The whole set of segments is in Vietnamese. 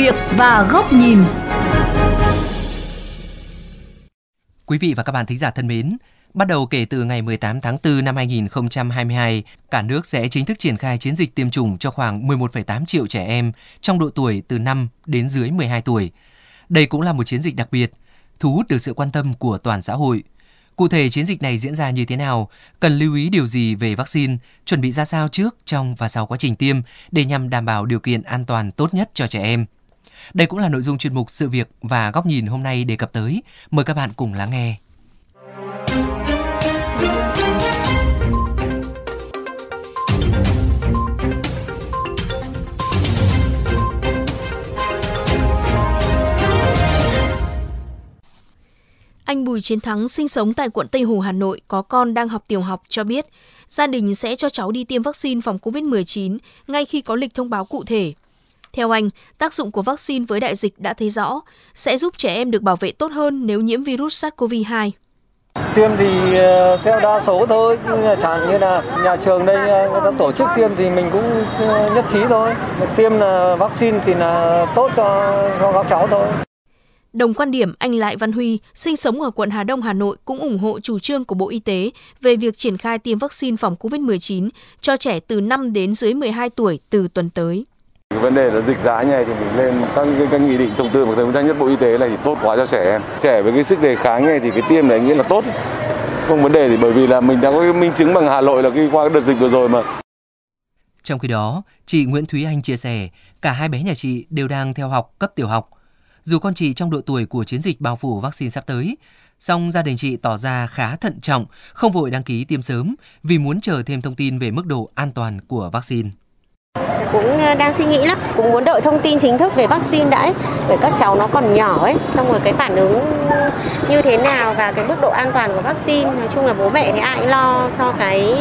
việc và góc nhìn. Quý vị và các bạn thính giả thân mến, Bắt đầu kể từ ngày 18 tháng 4 năm 2022, cả nước sẽ chính thức triển khai chiến dịch tiêm chủng cho khoảng 11,8 triệu trẻ em trong độ tuổi từ 5 đến dưới 12 tuổi. Đây cũng là một chiến dịch đặc biệt, thu hút được sự quan tâm của toàn xã hội. Cụ thể chiến dịch này diễn ra như thế nào, cần lưu ý điều gì về vaccine, chuẩn bị ra sao trước, trong và sau quá trình tiêm để nhằm đảm bảo điều kiện an toàn tốt nhất cho trẻ em. Đây cũng là nội dung chuyên mục Sự việc và góc nhìn hôm nay đề cập tới. Mời các bạn cùng lắng nghe. Anh Bùi Chiến Thắng sinh sống tại quận Tây Hồ, Hà Nội, có con đang học tiểu học cho biết, gia đình sẽ cho cháu đi tiêm vaccine phòng COVID-19 ngay khi có lịch thông báo cụ thể. Theo anh, tác dụng của vaccine với đại dịch đã thấy rõ, sẽ giúp trẻ em được bảo vệ tốt hơn nếu nhiễm virus SARS-CoV-2. Tiêm thì ờ, theo đa số thôi, chẳng như là nhà trường đây ờ, người ta tổ chức tiêm thì mình cũng ờ, nhất trí thôi. Tiêm là vaccine thì là tốt cho, cho các cháu thôi. Đồng quan điểm, anh Lại Văn Huy, sinh sống ở quận Hà Đông, Hà Nội cũng ủng hộ chủ trương của Bộ Y tế về việc triển khai tiêm vaccine phòng COVID-19 cho trẻ từ 5 đến dưới 12 tuổi từ tuần tới. Vấn đề là dịch giá như này thì mình lên các cái, cái nghị định thông tư mà thống nhất Bộ Y tế này thì tốt quá cho trẻ em. Trẻ với cái sức đề kháng này thì cái tiêm này nghĩa là tốt. Không vấn đề thì bởi vì là mình đã có cái minh chứng bằng Hà Nội là khi qua cái đợt dịch vừa rồi mà. Trong khi đó, chị Nguyễn Thúy Anh chia sẻ, cả hai bé nhà chị đều đang theo học cấp tiểu học – dù con chị trong độ tuổi của chiến dịch bao phủ vaccine sắp tới, song gia đình chị tỏ ra khá thận trọng, không vội đăng ký tiêm sớm vì muốn chờ thêm thông tin về mức độ an toàn của vaccine cũng ờ, đang suy nghĩ lắm cũng muốn đợi thông tin chính thức về vaccine đã ấy, để các cháu nó còn nhỏ ấy. Xong rồi cái phản ứng như thế nào và cái mức độ an toàn của vaccine nói chung là bố mẹ thì ai cũng lo cho cái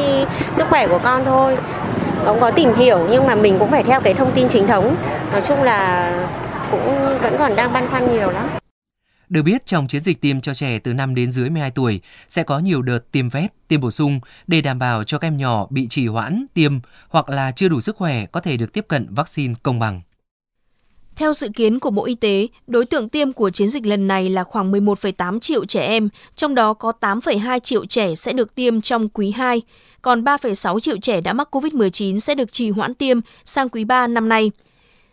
sức khỏe của con thôi. Cũng có tìm hiểu nhưng mà mình cũng phải theo cái thông tin chính thống. Nói chung là cũng vẫn còn đang băn khoăn nhiều lắm. Được biết, trong chiến dịch tiêm cho trẻ từ 5 đến dưới 12 tuổi sẽ có nhiều đợt tiêm vét, tiêm bổ sung để đảm bảo cho các em nhỏ bị trì hoãn tiêm hoặc là chưa đủ sức khỏe có thể được tiếp cận vaccine công bằng. Theo dự kiến của Bộ Y tế, đối tượng tiêm của chiến dịch lần này là khoảng 11,8 triệu trẻ em, trong đó có 8,2 triệu trẻ sẽ được tiêm trong quý 2, còn 3,6 triệu trẻ đã mắc COVID-19 sẽ được trì hoãn tiêm sang quý 3 năm nay –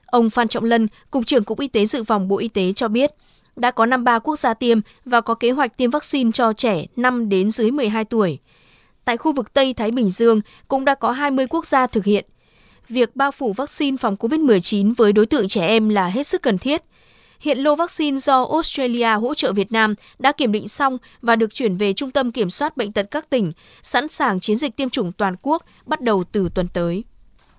Ông Phan Trọng Lân, Cục trưởng Cục Y tế Dự phòng Bộ Y tế cho biết, đã có 53 quốc gia tiêm và có kế hoạch tiêm vaccine cho trẻ 5 đến dưới 12 tuổi. Tại khu vực Tây Thái Bình Dương cũng đã có 20 quốc gia thực hiện. Việc bao phủ vaccine phòng COVID-19 với đối tượng trẻ em là hết sức cần thiết. Hiện lô vaccine do Australia hỗ trợ Việt Nam đã kiểm định xong và được chuyển về Trung tâm Kiểm soát Bệnh tật các tỉnh, sẵn sàng chiến dịch tiêm chủng toàn quốc bắt đầu từ tuần tới.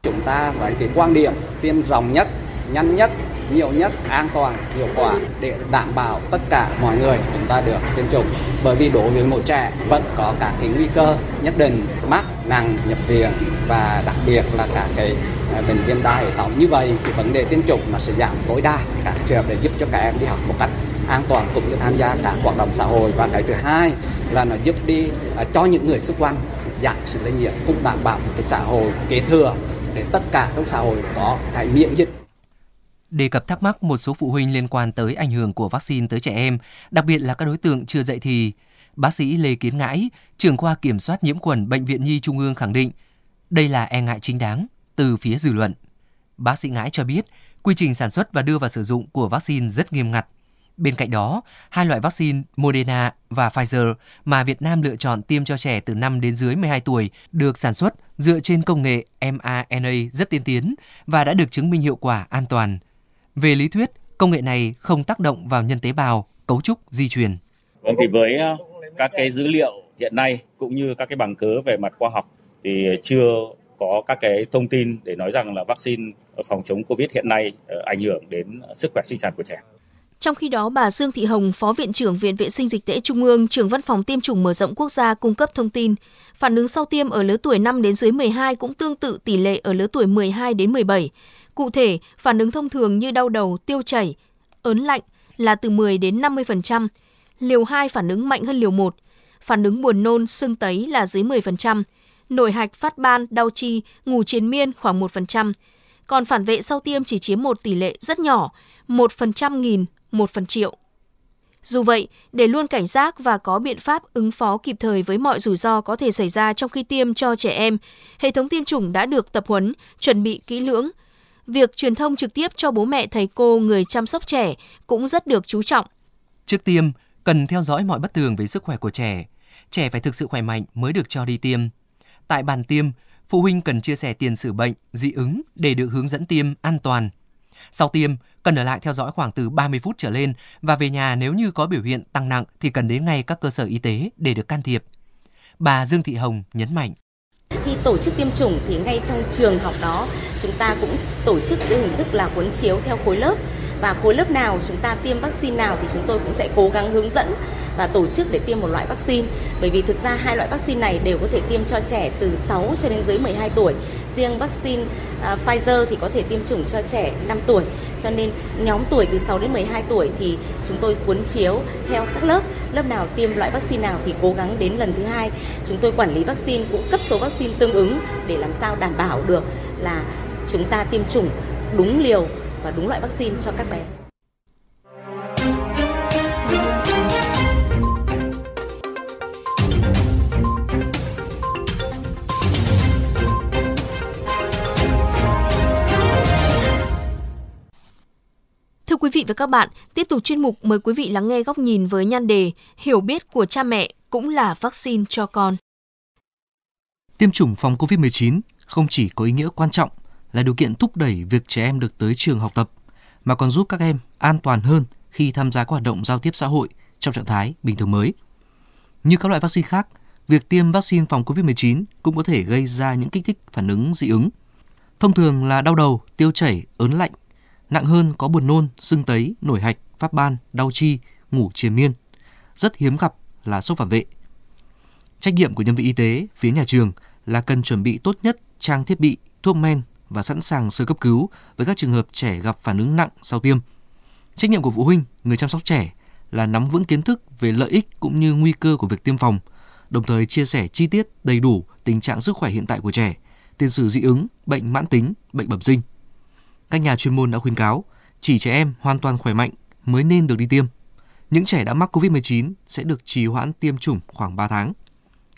Chúng ta với cái quan điểm tiêm rộng nhất, nhanh nhất, nhiều nhất, an toàn, hiệu quả để đảm bảo tất cả mọi người chúng ta được tiêm chủng. Bởi vì đối với mỗi trẻ vẫn có cả cái nguy cơ nhất định mắc nặng nhập viện và đặc biệt là cả cái à, bệnh viêm đa hệ thống. Như vậy thì vấn đề tiêm chủng nó sẽ giảm tối đa các trường để giúp cho các em đi học một cách an toàn cũng như tham gia các hoạt động xã hội và cái thứ hai là nó giúp đi à, cho những người xung quanh giảm sự lây nhiễm cũng đảm bảo một cái xã hội kế thừa để tất cả trong xã hội có cái miễn dịch. Đề cập thắc mắc một số phụ huynh liên quan tới ảnh hưởng của vaccine tới trẻ em, đặc biệt là các đối tượng chưa dậy thì, bác sĩ Lê Kiến Ngãi, trưởng khoa kiểm soát nhiễm khuẩn Bệnh viện Nhi Trung ương khẳng định đây là e ngại chính đáng từ phía dư luận. Bác sĩ Ngãi cho biết, quy trình sản xuất và đưa vào sử dụng của vaccine rất nghiêm ngặt, Bên cạnh đó, hai loại vaccine Moderna và Pfizer mà Việt Nam lựa chọn tiêm cho trẻ từ 5 đến dưới 12 tuổi được sản xuất dựa trên công nghệ mRNA rất tiên tiến và đã được chứng minh hiệu quả an toàn. Về lý thuyết, công nghệ này không tác động vào nhân tế bào, cấu trúc di truyền. Vâng thì với ờ, các cái dữ liệu hiện nay cũng như các cái bằng cớ về mặt khoa học thì chưa có các cái thông tin để nói rằng là vaccine phòng chống Covid hiện nay ờ, ảnh hưởng đến sức khỏe sinh sản của trẻ. Trong khi đó, bà Dương Thị Hồng, Phó Viện trưởng Viện Vệ sinh Dịch tễ Trung ương, trưởng văn phòng tiêm chủng mở rộng quốc gia cung cấp thông tin, phản ứng sau tiêm ở lứa tuổi 5 đến dưới 12 cũng tương tự tỷ lệ ở lứa tuổi 12 đến 17. Cụ thể, phản ứng thông thường như đau đầu, tiêu chảy, ớn lạnh là từ 10 đến 50%, liều 2 phản ứng mạnh hơn liều 1, phản ứng buồn nôn, sưng tấy là dưới 10%, nổi hạch, phát ban, đau chi, ngủ triền miên khoảng 1%, còn phản vệ sau tiêm chỉ chiếm một tỷ lệ rất nhỏ, 1 phần trăm nghìn, 1 phần triệu. Dù vậy, để luôn cảnh giác và có biện pháp ứng phó kịp thời với mọi rủi ro có thể xảy ra trong khi tiêm cho trẻ em, hệ thống tiêm chủng đã được tập huấn, chuẩn bị kỹ lưỡng. Việc truyền thông trực tiếp cho bố mẹ thầy cô người chăm sóc trẻ cũng rất được chú trọng. Trước tiêm, cần theo dõi mọi bất thường về sức khỏe của trẻ. Trẻ phải thực sự khỏe mạnh mới được cho đi tiêm. Tại bàn tiêm, phụ huynh cần chia sẻ tiền sử bệnh, dị ứng để được hướng dẫn tiêm an toàn. Sau tiêm, cần ở lại theo dõi khoảng từ 30 phút trở lên và về nhà nếu như có biểu hiện tăng nặng thì cần đến ngay các cơ sở y tế để được can thiệp. Bà Dương Thị Hồng nhấn mạnh. Khi tổ chức tiêm chủng thì ngay trong trường học đó chúng ta cũng tổ chức cái hình thức là cuốn chiếu theo khối lớp và khối lớp nào chúng ta tiêm vaccine nào thì chúng tôi cũng sẽ cố gắng hướng dẫn và tổ chức để tiêm một loại vaccine. Bởi vì thực ra hai loại vaccine này đều có thể tiêm cho trẻ từ 6 cho đến dưới 12 tuổi. Riêng vaccine uh, Pfizer thì có thể tiêm chủng cho trẻ 5 tuổi. Cho nên nhóm tuổi từ 6 đến 12 tuổi thì chúng tôi cuốn chiếu theo các lớp. Lớp nào tiêm loại vaccine nào thì cố gắng đến lần thứ hai. Chúng tôi quản lý vaccine cũng cấp số vaccine tương ứng để làm sao đảm bảo được là chúng ta tiêm chủng đúng liều và đúng loại vaccine cho các bé. Thưa quý vị và các bạn, tiếp tục chuyên mục mời quý vị lắng nghe góc nhìn với nhan đề Hiểu biết của cha mẹ cũng là vaccine cho con. Tiêm chủng phòng COVID-19 không chỉ có ý nghĩa quan trọng là điều kiện thúc đẩy việc trẻ em được tới trường học tập, mà còn giúp các em an toàn hơn khi tham gia các hoạt động giao tiếp xã hội trong trạng thái bình thường mới. Như các loại vaccine khác, việc tiêm vaccine phòng COVID-19 cũng có thể gây ra những kích thích phản ứng dị ứng. Thông thường là đau đầu, tiêu chảy, ớn lạnh. Nặng hơn có buồn nôn, sưng tấy, nổi hạch, phát ban, đau chi, ngủ triền miên. Rất hiếm gặp là sốc phản vệ. Trách nhiệm của nhân viên y tế phía nhà trường là cần chuẩn bị tốt nhất trang thiết bị, thuốc men và sẵn sàng sơ cấp cứu với các trường hợp trẻ gặp phản ứng nặng sau tiêm. Trách nhiệm của phụ huynh, người chăm sóc trẻ là nắm vững kiến thức về lợi ích cũng như nguy cơ của việc tiêm phòng, đồng thời chia sẻ chi tiết đầy đủ tình trạng sức khỏe hiện tại của trẻ, tiền sử dị ứng, bệnh mãn tính, bệnh bẩm sinh. Các nhà chuyên môn đã khuyến cáo chỉ trẻ em hoàn toàn khỏe mạnh mới nên được đi tiêm. Những trẻ đã mắc COVID-19 sẽ được trì hoãn tiêm chủng khoảng 3 tháng.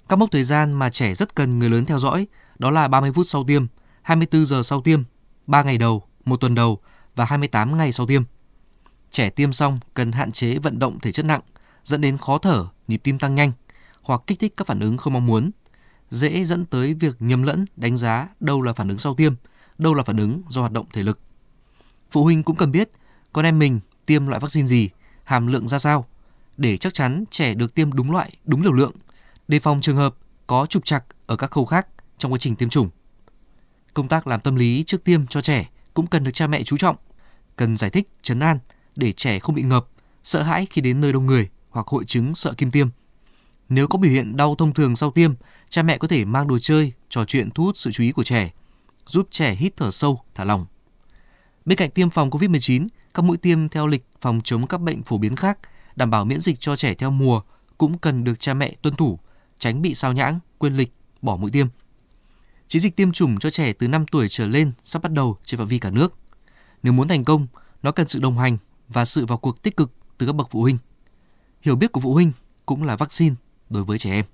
Các mốc thời gian mà trẻ rất cần người lớn theo dõi đó là 30 phút sau tiêm, 24 giờ sau tiêm, 3 ngày đầu, một tuần đầu và 28 ngày sau tiêm. Trẻ tiêm xong cần hạn chế vận động thể chất nặng, dẫn đến khó thở, nhịp tim tăng nhanh hoặc kích thích các phản ứng không mong muốn, dễ dẫn tới việc nhầm lẫn đánh giá đâu là phản ứng sau tiêm, đâu là phản ứng do hoạt động thể lực. Phụ huynh cũng cần biết con em mình tiêm loại vaccine gì, hàm lượng ra sao để chắc chắn trẻ được tiêm đúng loại, đúng liều lượng, đề phòng trường hợp có trục trặc ở các khâu khác trong quá trình tiêm chủng. Công tác làm tâm lý trước tiêm cho trẻ cũng cần được cha mẹ chú trọng, cần giải thích, chấn an để trẻ không bị ngợp, sợ hãi khi đến nơi đông người hoặc hội chứng sợ kim tiêm. Nếu có biểu hiện đau thông thường sau tiêm, cha mẹ có thể mang đồ chơi, trò chuyện thu hút sự chú ý của trẻ, giúp trẻ hít thở sâu, thả lỏng. Bên cạnh tiêm phòng COVID-19, các mũi tiêm theo lịch phòng chống các bệnh phổ biến khác, đảm bảo miễn dịch cho trẻ theo mùa cũng cần được cha mẹ tuân thủ, tránh bị sao nhãng, quên lịch, bỏ mũi tiêm. Chiến dịch tiêm chủng cho trẻ từ 5 tuổi trở lên sắp bắt đầu trên phạm vi cả nước. Nếu muốn thành công, nó cần sự đồng hành và sự vào cuộc tích cực từ các bậc phụ huynh. Hiểu biết của phụ huynh cũng là vaccine đối với trẻ em.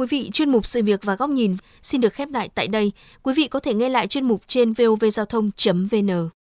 Quý vị, chuyên mục sự việc và góc nhìn xin được khép lại tại đây. Quý vị có thể nghe lại chuyên mục trên vovgiao thông.vn.